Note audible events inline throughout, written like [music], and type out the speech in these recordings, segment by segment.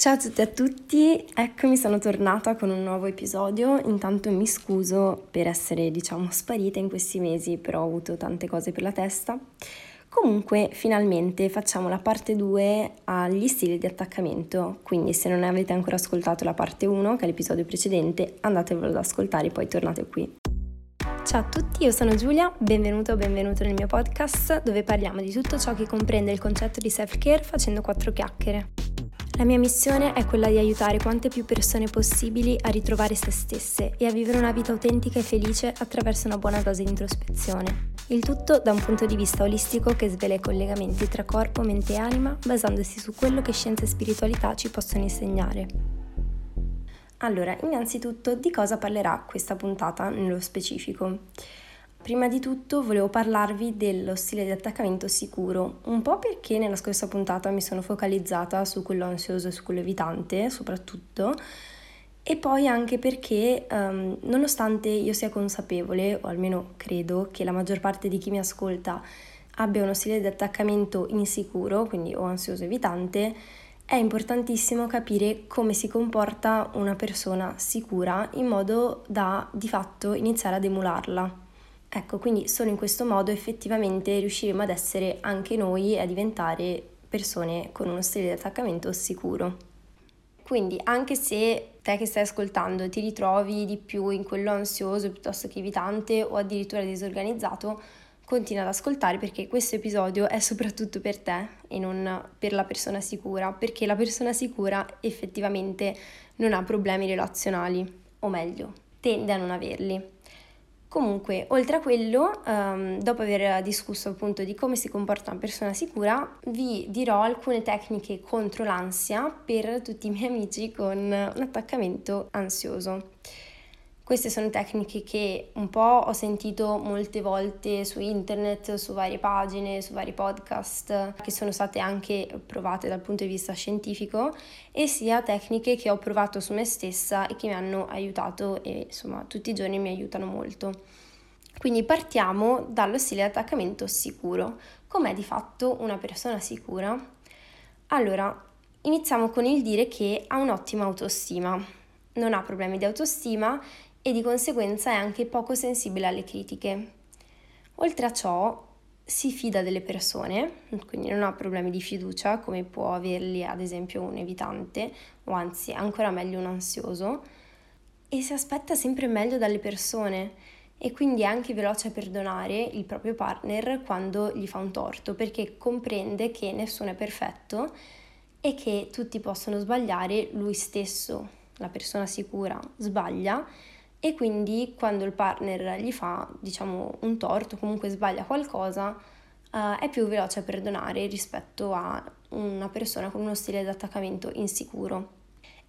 Ciao a tutti e a tutti, eccomi sono tornata con un nuovo episodio, intanto mi scuso per essere diciamo sparita in questi mesi, però ho avuto tante cose per la testa. Comunque finalmente facciamo la parte 2 agli stili di attaccamento, quindi se non avete ancora ascoltato la parte 1, che è l'episodio precedente, andatevelo ad ascoltare e poi tornate qui. Ciao a tutti, io sono Giulia, benvenuto o benvenuto nel mio podcast dove parliamo di tutto ciò che comprende il concetto di self-care facendo quattro chiacchiere. La mia missione è quella di aiutare quante più persone possibili a ritrovare se stesse e a vivere una vita autentica e felice attraverso una buona dose di introspezione. Il tutto da un punto di vista olistico che svela i collegamenti tra corpo, mente e anima, basandosi su quello che scienza e spiritualità ci possono insegnare. Allora, innanzitutto di cosa parlerà questa puntata nello specifico? Prima di tutto volevo parlarvi dello stile di attaccamento sicuro, un po' perché nella scorsa puntata mi sono focalizzata su quello ansioso e su quello evitante soprattutto, e poi anche perché um, nonostante io sia consapevole, o almeno credo, che la maggior parte di chi mi ascolta abbia uno stile di attaccamento insicuro, quindi o ansioso evitante, è importantissimo capire come si comporta una persona sicura in modo da di fatto iniziare ad emularla. Ecco, quindi solo in questo modo effettivamente riusciremo ad essere anche noi e a diventare persone con uno stile di attaccamento sicuro. Quindi anche se te che stai ascoltando ti ritrovi di più in quello ansioso piuttosto che evitante o addirittura disorganizzato, continua ad ascoltare perché questo episodio è soprattutto per te e non per la persona sicura, perché la persona sicura effettivamente non ha problemi relazionali, o meglio, tende a non averli. Comunque, oltre a quello, um, dopo aver discusso appunto di come si comporta una persona sicura, vi dirò alcune tecniche contro l'ansia per tutti i miei amici con un attaccamento ansioso. Queste sono tecniche che un po' ho sentito molte volte su internet, su varie pagine, su vari podcast, che sono state anche provate dal punto di vista scientifico, e sia tecniche che ho provato su me stessa e che mi hanno aiutato e insomma tutti i giorni mi aiutano molto. Quindi partiamo dallo stile di attaccamento sicuro. Com'è di fatto una persona sicura? Allora, iniziamo con il dire che ha un'ottima autostima, non ha problemi di autostima e di conseguenza è anche poco sensibile alle critiche. Oltre a ciò, si fida delle persone, quindi non ha problemi di fiducia come può averli ad esempio un evitante o anzi ancora meglio un ansioso e si aspetta sempre meglio dalle persone e quindi è anche veloce a perdonare il proprio partner quando gli fa un torto perché comprende che nessuno è perfetto e che tutti possono sbagliare, lui stesso, la persona sicura, sbaglia e quindi quando il partner gli fa, diciamo, un torto, comunque sbaglia qualcosa, uh, è più veloce a perdonare rispetto a una persona con uno stile di attaccamento insicuro.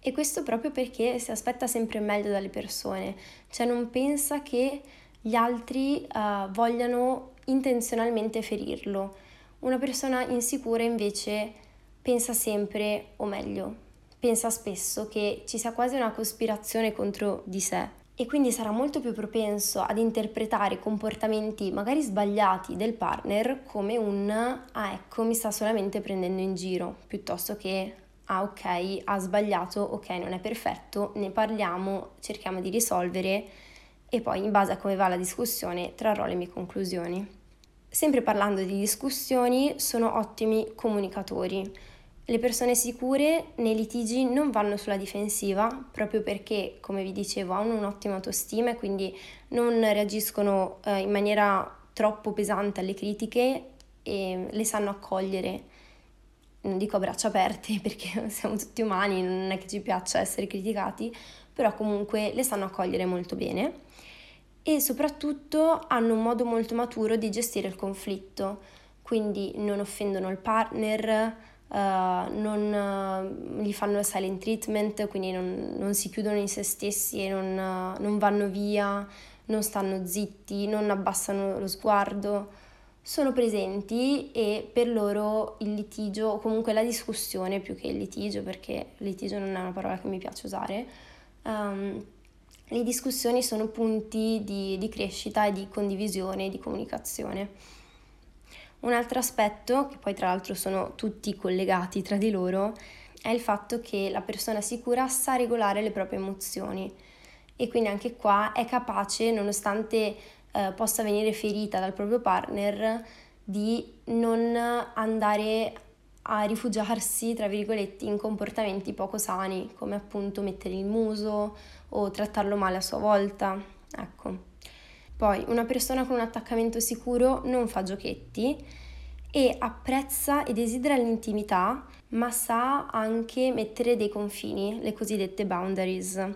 E questo proprio perché si aspetta sempre meglio dalle persone, cioè non pensa che gli altri uh, vogliano intenzionalmente ferirlo. Una persona insicura invece pensa sempre, o meglio, pensa spesso che ci sia quasi una cospirazione contro di sé e quindi sarà molto più propenso ad interpretare comportamenti magari sbagliati del partner come un ah ecco mi sta solamente prendendo in giro piuttosto che ah ok ha sbagliato ok non è perfetto ne parliamo cerchiamo di risolvere e poi in base a come va la discussione trarrò le mie conclusioni. Sempre parlando di discussioni sono ottimi comunicatori le persone sicure nei litigi non vanno sulla difensiva proprio perché, come vi dicevo, hanno un'ottima autostima e quindi non reagiscono eh, in maniera troppo pesante alle critiche e le sanno accogliere. Non dico a braccia aperte [laughs] perché siamo tutti umani, non è che ci piaccia essere criticati, però comunque le sanno accogliere molto bene e soprattutto hanno un modo molto maturo di gestire il conflitto, quindi non offendono il partner, uh, non uh, gli fanno silent treatment, quindi non, non, si chiudono in se stessi e non, uh, non vanno via, non stanno zitti, non abbassano lo sguardo. Sono presenti e per loro il litigio o comunque la discussione più che il litigio perché litigio non è una parola che mi piace usare um, le discussioni sono punti di, di crescita e di condivisione e di comunicazione un altro aspetto, che poi tra l'altro sono tutti collegati tra di loro, è il fatto che la persona sicura sa regolare le proprie emozioni e quindi anche qua è capace, nonostante eh, possa venire ferita dal proprio partner, di non andare a rifugiarsi, tra virgolette, in comportamenti poco sani, come appunto mettere il muso o trattarlo male a sua volta. Ecco. Poi una persona con un attaccamento sicuro non fa giochetti e apprezza e desidera l'intimità, ma sa anche mettere dei confini, le cosiddette boundaries.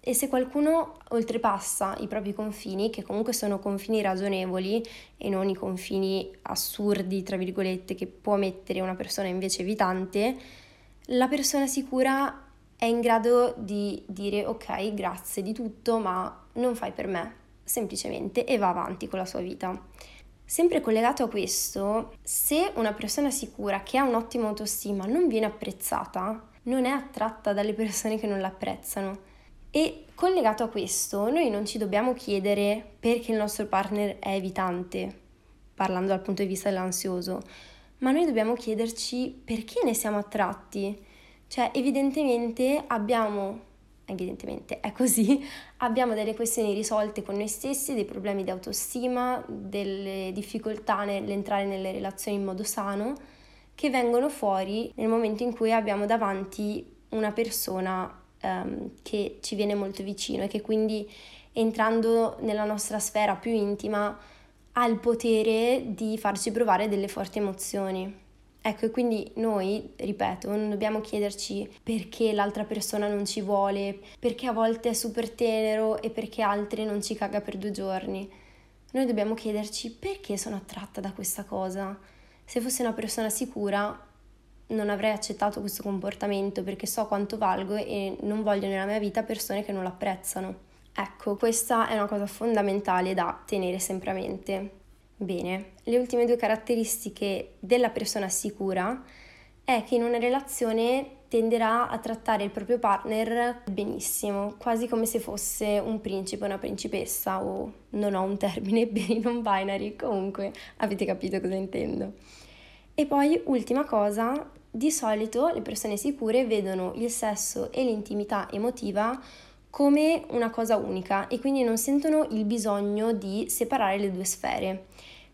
E se qualcuno oltrepassa i propri confini, che comunque sono confini ragionevoli e non i confini assurdi, tra virgolette, che può mettere una persona invece evitante, la persona sicura è in grado di dire ok, grazie di tutto, ma non fai per me, semplicemente, e va avanti con la sua vita. Sempre collegato a questo, se una persona sicura che ha un'ottima autostima non viene apprezzata, non è attratta dalle persone che non l'apprezzano. E collegato a questo, noi non ci dobbiamo chiedere perché il nostro partner è evitante, parlando dal punto di vista dell'ansioso, ma noi dobbiamo chiederci perché ne siamo attratti. Cioè, evidentemente abbiamo evidentemente è così, [laughs] abbiamo delle questioni risolte con noi stessi, dei problemi di autostima, delle difficoltà nell'entrare nelle relazioni in modo sano, che vengono fuori nel momento in cui abbiamo davanti una persona um, che ci viene molto vicino e che quindi entrando nella nostra sfera più intima ha il potere di farci provare delle forti emozioni. Ecco, e quindi noi, ripeto, non dobbiamo chiederci perché l'altra persona non ci vuole, perché a volte è super tenero e perché altri non ci caga per due giorni. Noi dobbiamo chiederci perché sono attratta da questa cosa. Se fossi una persona sicura, non avrei accettato questo comportamento perché so quanto valgo e non voglio nella mia vita persone che non l'apprezzano. Ecco, questa è una cosa fondamentale da tenere sempre a mente. Bene, le ultime due caratteristiche della persona sicura è che in una relazione tenderà a trattare il proprio partner benissimo, quasi come se fosse un principe o una principessa o non ho un termine [laughs] per i non binary, comunque avete capito cosa intendo. E poi ultima cosa, di solito le persone sicure vedono il sesso e l'intimità emotiva come una cosa unica e quindi non sentono il bisogno di separare le due sfere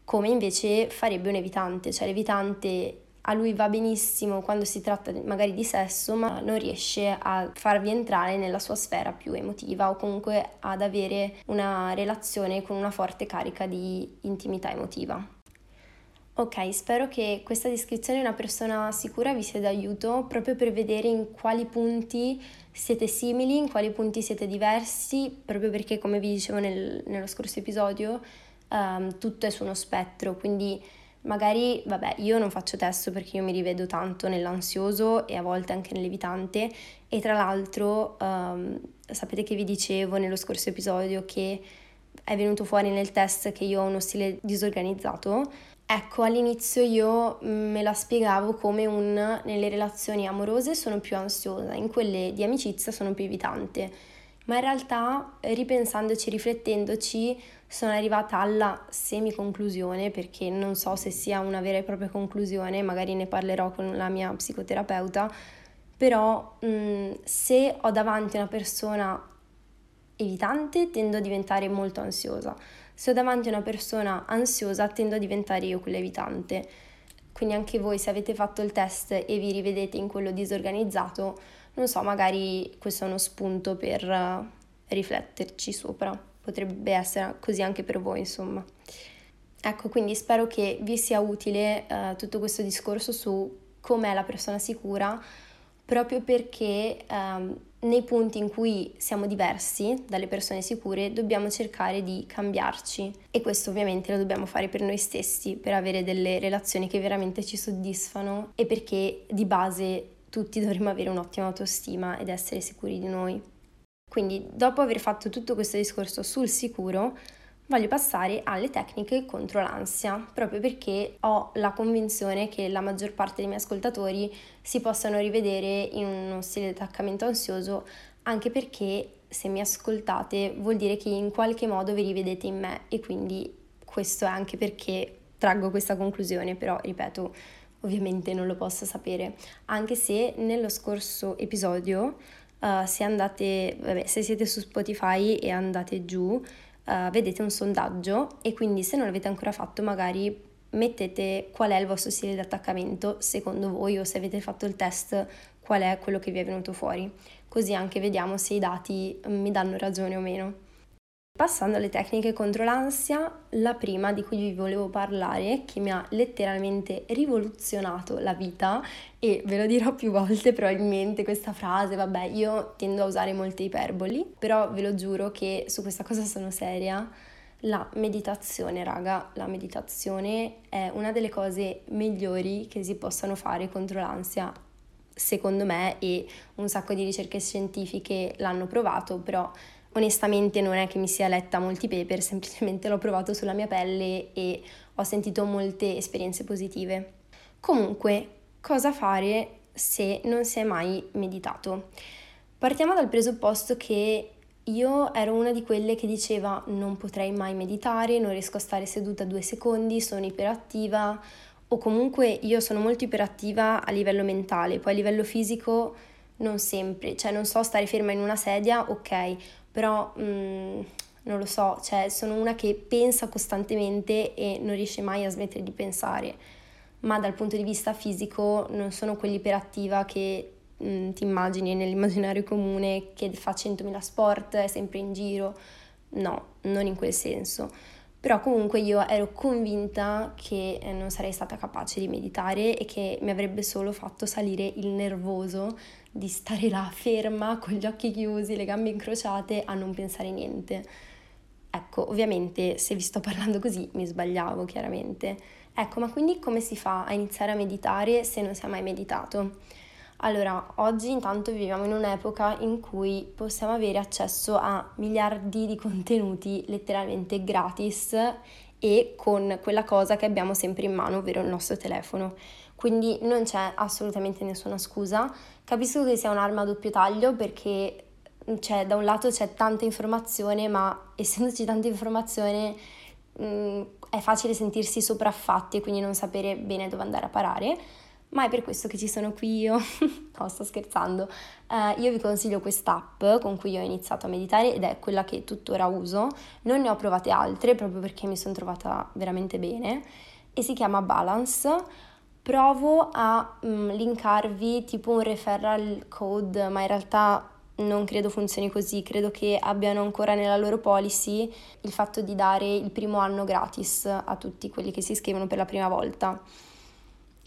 come invece farebbe un evitante, cioè l'evitante a lui va benissimo quando si tratta magari di sesso, ma non riesce a farvi entrare nella sua sfera più emotiva o comunque ad avere una relazione con una forte carica di intimità emotiva. Ok, spero che questa descrizione di una persona sicura vi sia d'aiuto proprio per vedere in quali punti siete simili, in quali punti siete diversi, proprio perché come vi dicevo nel, nello scorso episodio, um, tutto è su uno spettro, quindi magari, vabbè, io non faccio testo perché io mi rivedo tanto nell'ansioso e a volte anche nell'evitante e tra l'altro um, sapete che vi dicevo nello scorso episodio che è venuto fuori nel test che io ho uno stile disorganizzato. Ecco, all'inizio io me la spiegavo come un nelle relazioni amorose sono più ansiosa, in quelle di amicizia sono più evitante ma in realtà ripensandoci, riflettendoci, sono arrivata alla semi-conclusione perché non so se sia una vera e propria conclusione, magari ne parlerò con la mia psicoterapeuta, però mh, se ho davanti una persona evitante tendo a diventare molto ansiosa, se ho davanti una persona ansiosa tendo a diventare io quella evitante. Quindi anche voi se avete fatto il test e vi rivedete in quello disorganizzato, non so, magari questo è uno spunto per uh, rifletterci sopra. Potrebbe essere così anche per voi, insomma. Ecco, quindi spero che vi sia utile uh, tutto questo discorso su com'è la persona sicura, proprio perché um, nei punti in cui siamo diversi dalle persone sicure dobbiamo cercare di cambiarci e questo ovviamente lo dobbiamo fare per noi stessi, per avere delle relazioni che veramente ci soddisfano e perché di base tutti dovremmo avere un'ottima autostima ed essere sicuri di noi. Quindi, dopo aver fatto tutto questo discorso sul sicuro, voglio passare alle tecniche contro l'ansia, proprio perché ho la convinzione che la maggior parte dei miei ascoltatori si possano rivedere in uno stile di attaccamento ansioso, anche perché se mi ascoltate vuol dire che in qualche modo vi rivedete in me e quindi questo è anche perché traggo questa conclusione, però ripeto, ovviamente non lo posso sapere, anche se nello scorso episodio, uh, se andate, vabbè, se siete su Spotify e andate giù, uh, vedete un sondaggio e quindi se non l'avete ancora fatto magari mettete qual è il vostro stile di attaccamento secondo voi o se avete fatto il test qual è quello che vi è venuto fuori, così anche vediamo se i dati mi danno ragione o meno. Passando alle tecniche contro l'ansia, la prima di cui vi volevo parlare, che mi ha letteralmente rivoluzionato la vita, e ve lo dirò più volte probabilmente questa frase, vabbè, io tendo a usare molte iperboli, però ve lo giuro che su questa cosa sono seria. La meditazione, raga, la meditazione è una delle cose migliori che si possano fare contro l'ansia, secondo me, e un sacco di ricerche scientifiche l'hanno provato, però Onestamente non è che mi sia letta molti paper, semplicemente l'ho provato sulla mia pelle e ho sentito molte esperienze positive. Comunque, cosa fare se non si è mai meditato? Partiamo dal presupposto che io ero una di quelle che diceva non potrei mai meditare, non riesco a stare seduta due secondi, sono iperattiva o comunque io sono molto iperattiva a livello mentale, poi a livello fisico non sempre, cioè non so stare ferma in una sedia, ok, però mh, mm, non lo so, cioè sono una che pensa costantemente e non riesce mai a smettere di pensare, ma dal punto di vista fisico non sono quell'iperattiva che mm, ti immagini nell'immaginario comune che fa 100.000 sport, è sempre in giro, no, non in quel senso. Però comunque io ero convinta che eh, non sarei stata capace di meditare e che mi avrebbe solo fatto salire il nervoso di stare là ferma con gli occhi chiusi, le gambe incrociate a non pensare niente. Ecco, ovviamente se vi sto parlando così mi sbagliavo chiaramente. Ecco, ma quindi come si fa a iniziare a meditare se non si è mai meditato? Allora, oggi intanto viviamo in un'epoca in cui possiamo avere accesso a miliardi di contenuti letteralmente gratis e con quella cosa che abbiamo sempre in mano, ovvero il nostro telefono. Quindi non c'è assolutamente nessuna scusa. Capisco che sia un'arma a doppio taglio perché cioè, da un lato c'è tanta informazione, ma essendoci tanta informazione mh, mm, è facile sentirsi sopraffatti e quindi non sapere bene dove andare a parare ma è per questo che ci sono qui io. [laughs] no, sto scherzando. Uh, io vi consiglio quest'app con cui ho iniziato a meditare ed è quella che tuttora uso. Non ne ho provate altre proprio perché mi sono trovata veramente bene e si chiama Balance. Provo a um, linkarvi tipo un referral code, ma in realtà non credo funzioni così, credo che abbiano ancora nella loro policy il fatto di dare il primo anno gratis a tutti quelli che si iscrivono per la prima volta.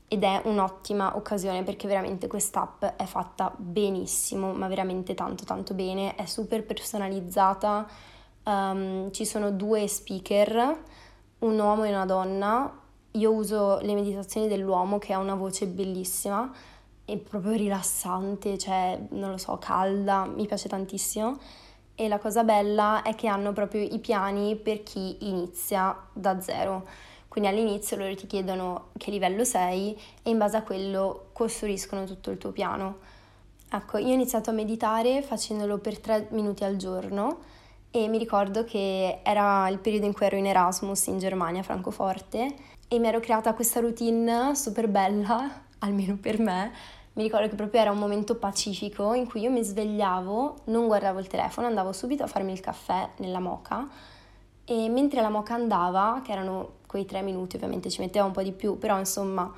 Ed è un'ottima occasione perché veramente quest'app è fatta benissimo, ma veramente tanto tanto bene, è super personalizzata, um, ci sono due speaker, un uomo e una donna, io uso le meditazioni dell'uomo che ha una voce bellissima è proprio rilassante, cioè non lo so, calda, mi piace tantissimo. E la cosa bella è che hanno proprio i piani per chi inizia da zero. Quindi all'inizio loro ti chiedono che livello sei e in base a quello costruiscono tutto il tuo piano. Ecco, io ho iniziato a meditare facendolo per tre minuti al giorno e mi ricordo che era il periodo in cui ero in Erasmus in Germania, a Francoforte, e mi ero creata questa routine super bella, [laughs] almeno per me. Mi ricordo che proprio era un momento pacifico in cui io mi svegliavo, non guardavo il telefono, andavo subito a farmi il caffè nella moca e mentre la moca andava, che erano quei tre minuti, ovviamente ci metteva un po' di più, però insomma,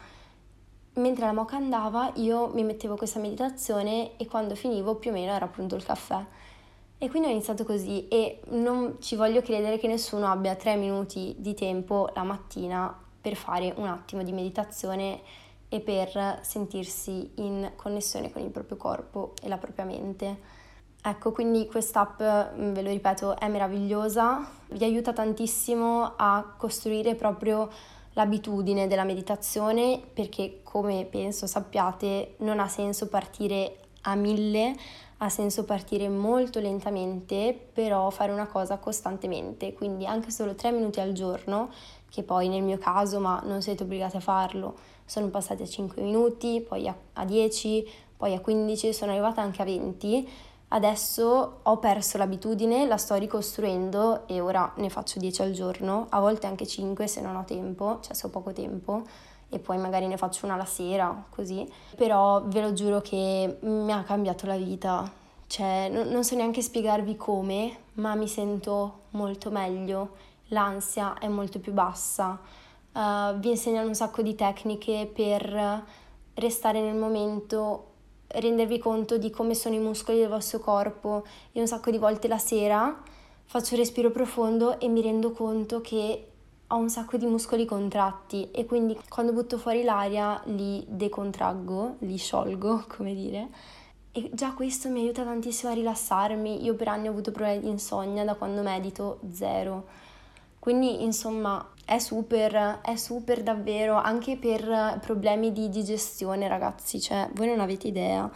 mentre la moca andava io mi mettevo questa meditazione e quando finivo più o meno era pronto il caffè. E quindi ho iniziato così e non ci voglio credere che nessuno abbia tre minuti di tempo la mattina per fare un attimo di meditazione e per sentirsi in connessione con il proprio corpo e la propria mente. Ecco, quindi quest'app, mm, ve lo ripeto, è meravigliosa, vi aiuta tantissimo a costruire proprio l'abitudine della meditazione perché come penso sappiate non ha senso partire a mille, ha senso partire molto lentamente, però fare una cosa costantemente, quindi anche solo tre minuti al giorno, che poi nel mio caso, ma non siete obbligati a farlo, sono passati a 5 minuti, poi a 10, poi a 15, sono arrivata anche a 20 Adesso ho perso l'abitudine, la sto ricostruendo e ora ne faccio 10 al giorno, a volte anche 5 se non ho tempo, cioè se ho poco tempo e poi magari ne faccio una la sera, così. Però ve lo giuro che mi ha cambiato la vita. Cioè, non so neanche spiegarvi come, ma mi sento molto meglio, l'ansia è molto più bassa. Uh, vi insegnano un sacco di tecniche per restare nel momento, rendervi conto di come sono i muscoli del vostro corpo. Io un sacco di volte la sera faccio un respiro profondo e mi rendo conto che ho un sacco di muscoli contratti e quindi quando butto fuori l'aria li decontraggo, li sciolgo, [laughs] come dire. E già questo mi aiuta tantissimo a rilassarmi. Io per anni ho avuto problemi di insonnia, da quando medito zero. Quindi insomma è super, è super davvero, anche per problemi di digestione ragazzi, cioè voi non avete idea.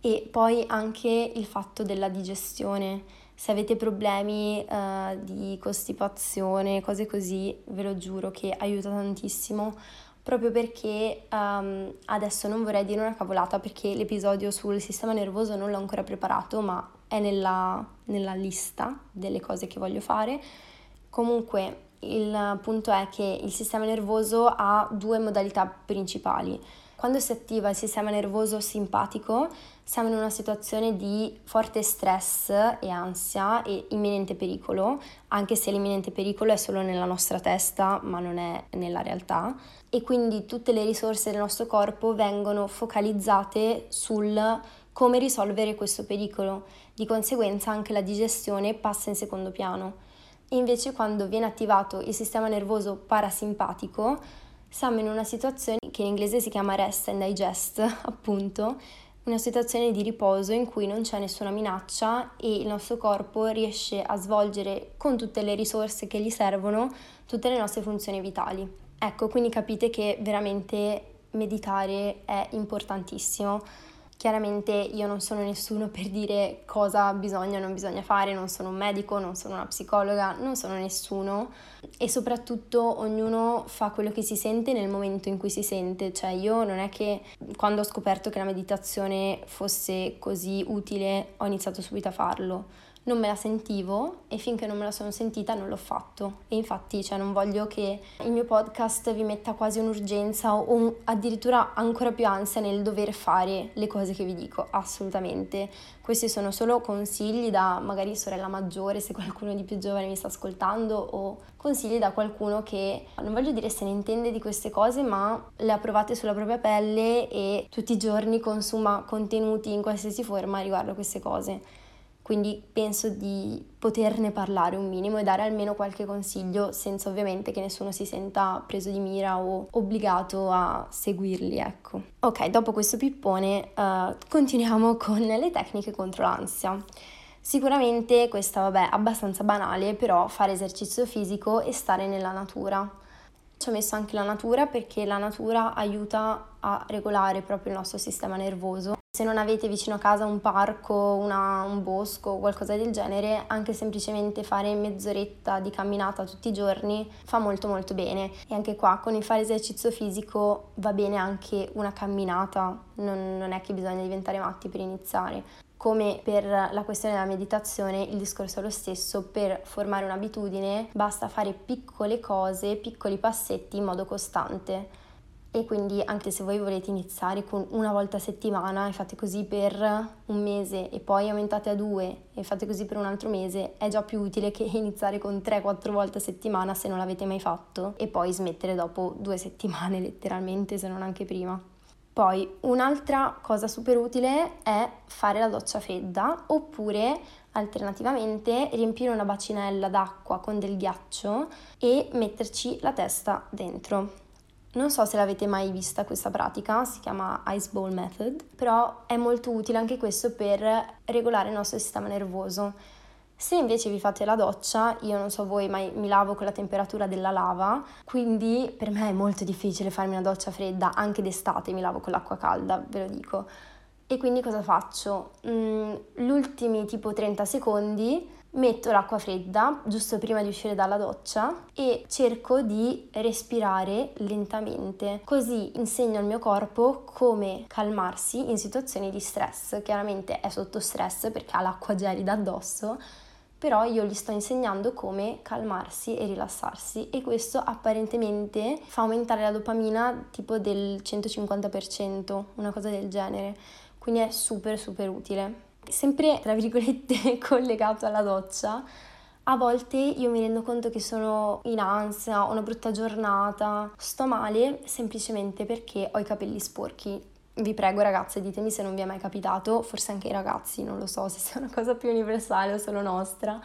E poi anche il fatto della digestione se avete problemi uh, di costipazione, cose così, ve lo giuro che aiuta tantissimo proprio perché um, adesso non vorrei dire una cavolata perché l'episodio sul sistema nervoso non l'ho ancora preparato, ma è nella, nella lista delle cose che voglio fare. Comunque il punto è che il sistema nervoso ha due modalità principali. Quando si attiva il sistema nervoso simpatico, siamo in una situazione di forte stress e ansia e imminente pericolo, anche se l'imminente pericolo è solo nella nostra testa, ma non è nella realtà. E quindi tutte le risorse del nostro corpo vengono focalizzate sul come risolvere questo pericolo. Di conseguenza anche la digestione passa in secondo piano. Invece quando viene attivato il sistema nervoso parasimpatico, siamo in una situazione che in inglese si chiama rest and digest, [laughs] appunto, una situazione di riposo in cui non c'è nessuna minaccia e il nostro corpo riesce a svolgere con tutte le risorse che gli servono tutte le nostre funzioni vitali. Ecco, quindi capite che veramente meditare è importantissimo Chiaramente io non sono nessuno per dire cosa bisogna o non bisogna fare, non sono un medico, non sono una psicologa, non sono nessuno. E soprattutto ognuno fa quello che si sente nel momento in cui si sente, cioè io non è che quando ho scoperto che la meditazione fosse così utile ho iniziato subito a farlo non me la sentivo e finché non me la sono sentita non l'ho fatto. E infatti cioè, non voglio che il mio podcast vi metta quasi un'urgenza o un, addirittura ancora più ansia nel dover fare le cose che vi dico, assolutamente. Questi sono solo consigli da magari sorella maggiore se qualcuno di più giovane mi sta ascoltando o consigli da qualcuno che non voglio dire se ne intende di queste cose ma le ha provate sulla propria pelle e tutti i giorni consuma contenuti in qualsiasi forma riguardo queste cose quindi penso di poterne parlare un minimo e dare almeno qualche consiglio senza ovviamente che nessuno si senta preso di mira o obbligato a seguirli, ecco. Ok, dopo questo pippone uh, continuiamo [laughs] con le tecniche contro l'ansia. Sicuramente questa, vabbè, abbastanza banale, però fare esercizio fisico e stare nella natura. Ci ho messo anche la natura perché la natura aiuta a regolare proprio il nostro sistema nervoso se non avete vicino a casa un parco, una, un bosco o qualcosa del genere, anche semplicemente fare mezz'oretta di camminata tutti i giorni fa molto molto bene. E anche qua con il fare esercizio fisico va bene anche una camminata, non, non è che bisogna diventare matti per iniziare. Come per la questione della meditazione, il discorso è lo stesso, per formare un'abitudine basta fare piccole cose, piccoli passetti in modo costante e quindi anche se voi volete iniziare con una volta a settimana e fate così per un mese e poi aumentate a due e fate così per un altro mese, è già più utile che [laughs] iniziare con 3-4 volte a settimana se non l'avete mai fatto e poi smettere dopo [laughs] due settimane letteralmente, se non anche prima. Poi un'altra cosa super utile è fare la doccia fredda oppure alternativamente riempire una bacinella d'acqua con del ghiaccio e metterci la testa dentro. Non so se l'avete mai vista questa pratica, si chiama Ice Bowl Method, però è molto utile anche questo per regolare il nostro sistema nervoso. Se invece vi fate la doccia, io non so voi, ma mi lavo con la temperatura della lava, quindi per me è molto difficile farmi una doccia fredda, anche d'estate mi lavo con l'acqua calda, ve lo dico. E quindi cosa faccio? Mm, gli ultimi tipo 30 secondi metto l'acqua fredda giusto prima di uscire dalla doccia e cerco di respirare lentamente. Così insegno al mio corpo come calmarsi in situazioni di stress. Chiaramente è sotto stress perché ha l'acqua gelida addosso, però io gli sto insegnando come calmarsi e rilassarsi e questo apparentemente fa aumentare la dopamina tipo del 150%, una cosa del genere, quindi è super super utile. Sempre tra virgolette [laughs] collegato alla doccia, a volte io mi rendo conto che sono in ansia, ho una brutta giornata, sto male semplicemente perché ho i capelli sporchi. Vi prego ragazze, ditemi se non vi è mai capitato, forse anche i ragazzi, non lo so se sia una cosa più universale o solo nostra,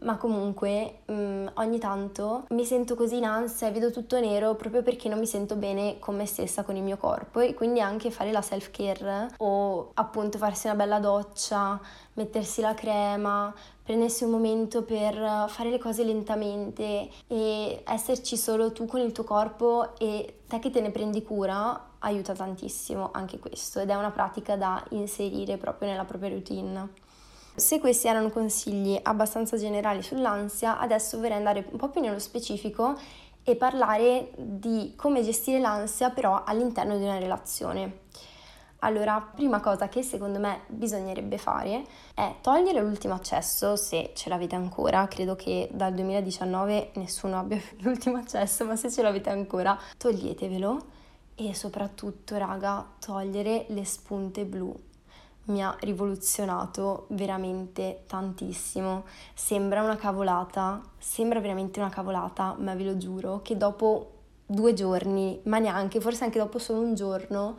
ma comunque mh, mm, ogni tanto mi sento così in ansia e vedo tutto nero proprio perché non mi sento bene con me stessa, con il mio corpo e quindi anche fare la self care o appunto farsi una bella doccia, mettersi la crema, prendersi un momento per fare le cose lentamente e esserci solo tu con il tuo corpo e te che te ne prendi cura aiuta tantissimo anche questo ed è una pratica da inserire proprio nella propria routine. Se questi erano consigli abbastanza generali sull'ansia, adesso vorrei andare un po' più nello specifico e parlare di come gestire l'ansia però all'interno di una relazione. Allora, prima cosa che secondo me bisognerebbe fare è togliere l'ultimo accesso se ce l'avete ancora. Credo che dal 2019 nessuno abbia [laughs] l'ultimo accesso, ma se ce l'avete ancora, toglietevelo e soprattutto, raga, togliere le spunte blu mi ha rivoluzionato veramente tantissimo. Sembra una cavolata, sembra veramente una cavolata, ma ve lo giuro che dopo due giorni, ma neanche, forse anche dopo solo un giorno,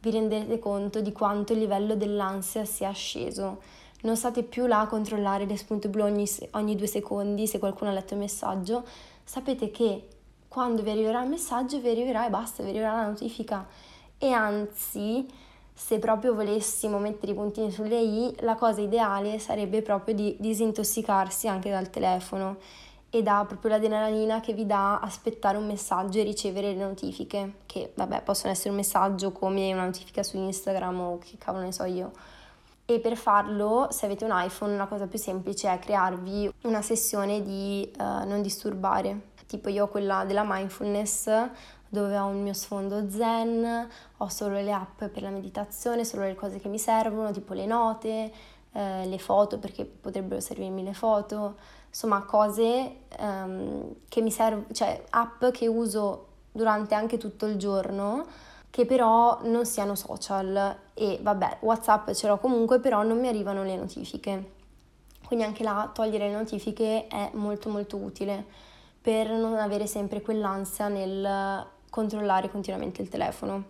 vi rendete conto di quanto il livello dell'ansia sia sceso. Non state più là a controllare le spunte blu ogni, ogni due secondi se qualcuno ha letto il messaggio. Sapete che quando vi arriverà il messaggio vi arriverà e basta, vi arriverà la notifica. E anzi, se proprio volessimo mettere i puntini sulle i, la cosa ideale sarebbe proprio di disintossicarsi anche dal telefono e dà proprio l'adrenalina che vi dà aspettare un messaggio e ricevere le notifiche, che vabbè possono essere un messaggio come una notifica su Instagram o che cavolo ne so io. E per farlo, se avete un iPhone, una cosa più semplice è crearvi una sessione di uh, non disturbare. Tipo io ho quella della mindfulness, dove ho il mio sfondo zen, ho solo le app per la meditazione, solo le cose che mi servono, tipo le note, eh, le foto perché potrebbero servirmi le foto, insomma cose um, che mi servono, cioè app che uso durante anche tutto il giorno che però non siano social. E vabbè Whatsapp ce l'ho comunque però non mi arrivano le notifiche. Quindi anche là togliere le notifiche è molto molto utile per non avere sempre quell'ansia nel controllare continuamente il telefono.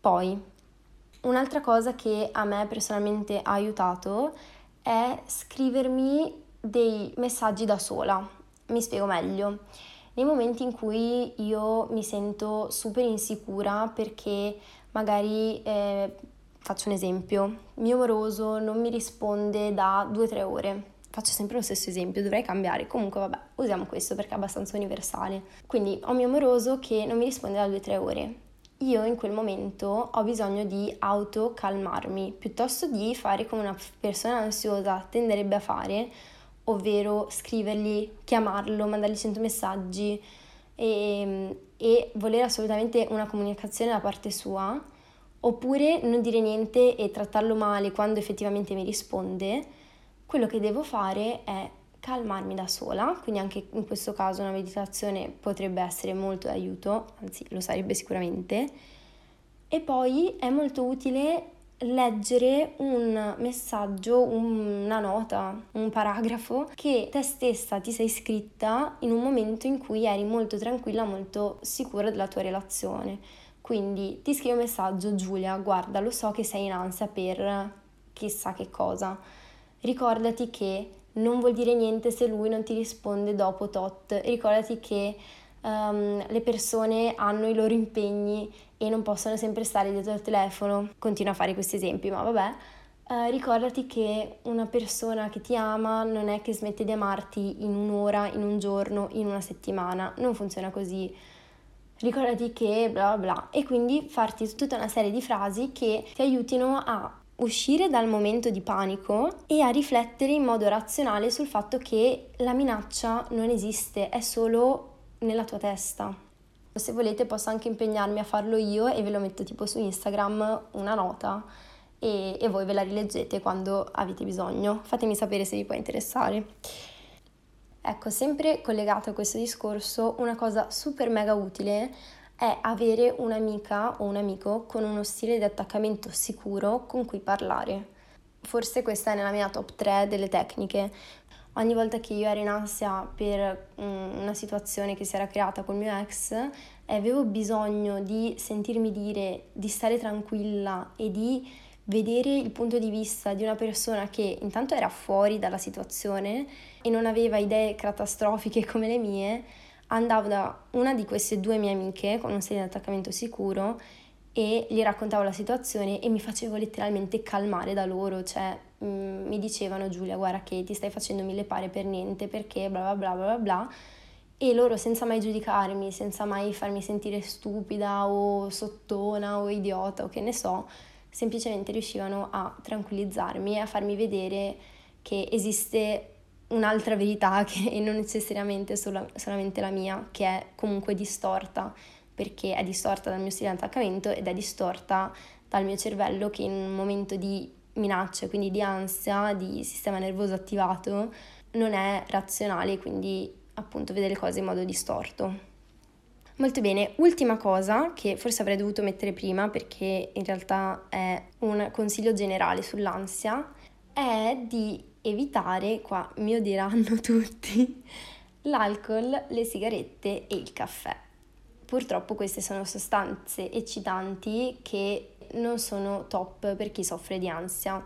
Poi, un'altra cosa che a me personalmente ha aiutato è scrivermi dei messaggi da sola. Mi spiego meglio. Nei momenti in cui io mi sento super insicura perché magari, eh, faccio un esempio, mio moroso non mi risponde da 2-3 ore faccio sempre lo stesso esempio, dovrei cambiare. Comunque, vabbè, usiamo questo perché è abbastanza universale. Quindi ho mio amoroso che non mi risponde da 2-3 ore. Io in quel momento ho bisogno di autocalmarmi, piuttosto di fare come una persona ansiosa tenderebbe a fare, ovvero scrivergli, chiamarlo, mandargli 100 messaggi e, e voler assolutamente una comunicazione da parte sua, oppure non dire niente e trattarlo male quando effettivamente mi risponde quello che devo fare è calmarmi da sola, quindi anche in questo caso una meditazione potrebbe essere molto d'aiuto, anzi lo sarebbe sicuramente. E poi è molto utile leggere un messaggio, una nota, un paragrafo che te stessa ti sei scritta in un momento in cui eri molto tranquilla, molto sicura della tua relazione. Quindi ti scrivo un messaggio, Giulia, guarda, lo so che sei in ansia per chissà che cosa ricordati che non vuol dire niente se lui non ti risponde dopo tot, ricordati che um, le persone hanno i loro impegni e non possono sempre stare dietro al telefono. Continua a fare questi esempi, ma vabbè. Uh, ricordati che una persona che ti ama non è che smette di amarti in un'ora, in un giorno, in una settimana, non funziona così. Ricordati che bla bla bla e quindi farti tutta una serie di frasi che ti aiutino a uscire dal momento di panico e a riflettere in modo razionale sul fatto che la minaccia non esiste, è solo nella tua testa. Se volete posso anche impegnarmi a farlo io e ve lo metto tipo su Instagram una nota e, e voi ve la rileggete quando avete bisogno. Fatemi sapere se vi può interessare. Ecco, sempre collegato a questo discorso, una cosa super mega utile è avere un'amica o un amico con uno stile di attaccamento sicuro con cui parlare. Forse questa è nella mia top 3 delle tecniche. Ogni volta che io ero in ansia per mm, una situazione che si era creata col mio ex, avevo bisogno di sentirmi dire di stare tranquilla e di vedere il punto di vista di una persona che intanto era fuori dalla situazione e non aveva idee catastrofiche come le mie, andavo da una di queste due mie amiche con un segno di attaccamento sicuro e gli raccontavo la situazione e mi facevo letteralmente calmare da loro, cioè mh, mm, mi dicevano Giulia guarda che ti stai facendo mille pare per niente perché bla bla bla bla bla. E loro senza mai giudicarmi, senza mai farmi sentire stupida o sottona o idiota o che ne so, semplicemente riuscivano a tranquillizzarmi e a farmi vedere che esiste un'altra verità [laughs] che non necessariamente sola, solamente la mia, che è comunque distorta, perché è distorta dal mio stile di attaccamento ed è distorta dal mio cervello che in un momento di minaccia, quindi di ansia, di sistema nervoso attivato, non è razionale, quindi appunto vede le cose in modo distorto. Molto bene, ultima cosa che forse avrei dovuto mettere prima perché in realtà è un consiglio generale sull'ansia, è di evitare, qua mi odieranno [laughs] tutti, l'alcol, le sigarette e il caffè. Purtroppo queste sono sostanze eccitanti che non sono top per chi soffre di ansia.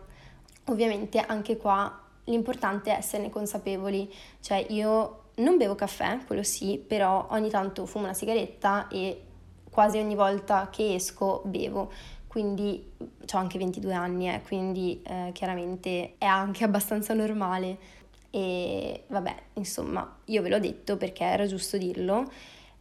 Ovviamente anche qua l'importante è esserne consapevoli, cioè io non bevo caffè, quello sì, però ogni tanto fumo una sigaretta e quasi ogni volta che esco bevo. Quindi ho anche 22 anni, eh, quindi eh, chiaramente è anche [laughs] abbastanza normale. E vabbè, insomma, io ve l'ho detto perché era giusto dirlo.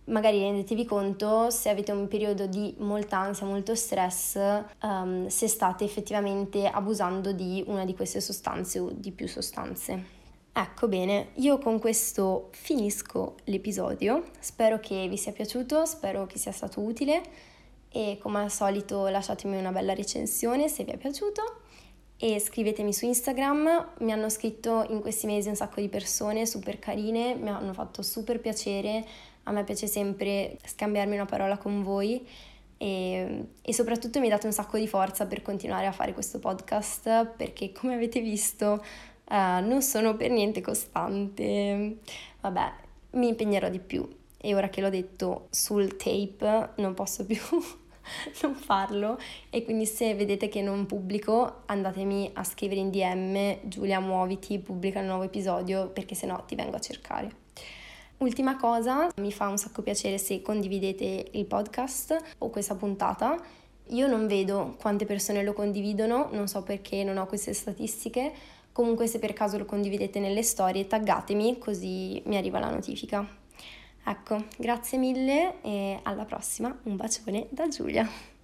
Magari rendetevi conto se avete un periodo di molta ansia, molto stress, um, se state effettivamente abusando di una di queste sostanze o di più sostanze. Ecco bene, io con questo finisco l'episodio, spero che vi sia piaciuto, spero che sia stato utile e come al solito lasciatemi una bella recensione se vi è piaciuto. E scrivetemi su Instagram, mi hanno scritto in questi mesi un sacco di persone super carine, mi hanno fatto super piacere, a me piace sempre scambiarmi una parola con voi. E, e soprattutto mi date un sacco di forza per continuare a fare questo podcast perché come avete visto uh, non sono per niente costante. Vabbè, mi impegnerò di più. E ora che l'ho detto sul tape non posso più [laughs] [laughs] non farlo e quindi se vedete che non pubblico andatemi a scrivere in DM Giulia muoviti, pubblica un nuovo episodio perché sennò ti vengo a cercare. Ultima cosa, mi fa un sacco piacere se condividete il podcast o questa puntata. Io non vedo quante persone lo condividono, non so perché non ho queste statistiche, Comunque se per caso lo condividete nelle storie taggatemi così mi arriva la notifica. Ecco, grazie mille e alla prossima. Un bacione da Giulia.